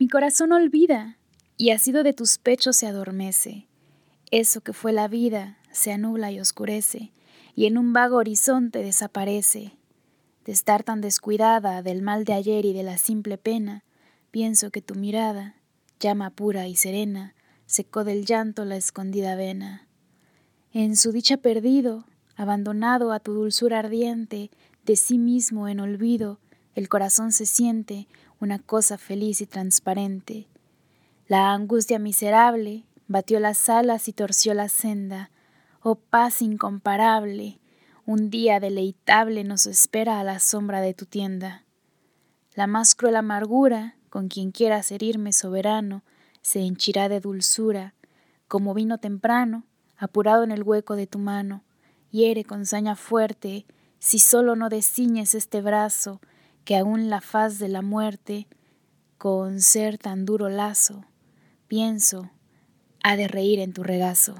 Mi corazón olvida, y sido de tus pechos se adormece. Eso que fue la vida se anula y oscurece, y en un vago horizonte desaparece. De estar tan descuidada del mal de ayer y de la simple pena, pienso que tu mirada, llama pura y serena, secó del llanto la escondida vena. En su dicha perdido, abandonado a tu dulzura ardiente, de sí mismo en olvido, el corazón se siente una cosa feliz y transparente. La angustia miserable batió las alas y torció la senda. Oh paz incomparable, un día deleitable nos espera a la sombra de tu tienda. La más cruel amargura, con quien quieras herirme soberano, se henchirá de dulzura, como vino temprano, apurado en el hueco de tu mano hiere con saña fuerte, si solo no desciñes este brazo, que aún la faz de la muerte, con ser tan duro lazo, pienso, ha de reír en tu regazo.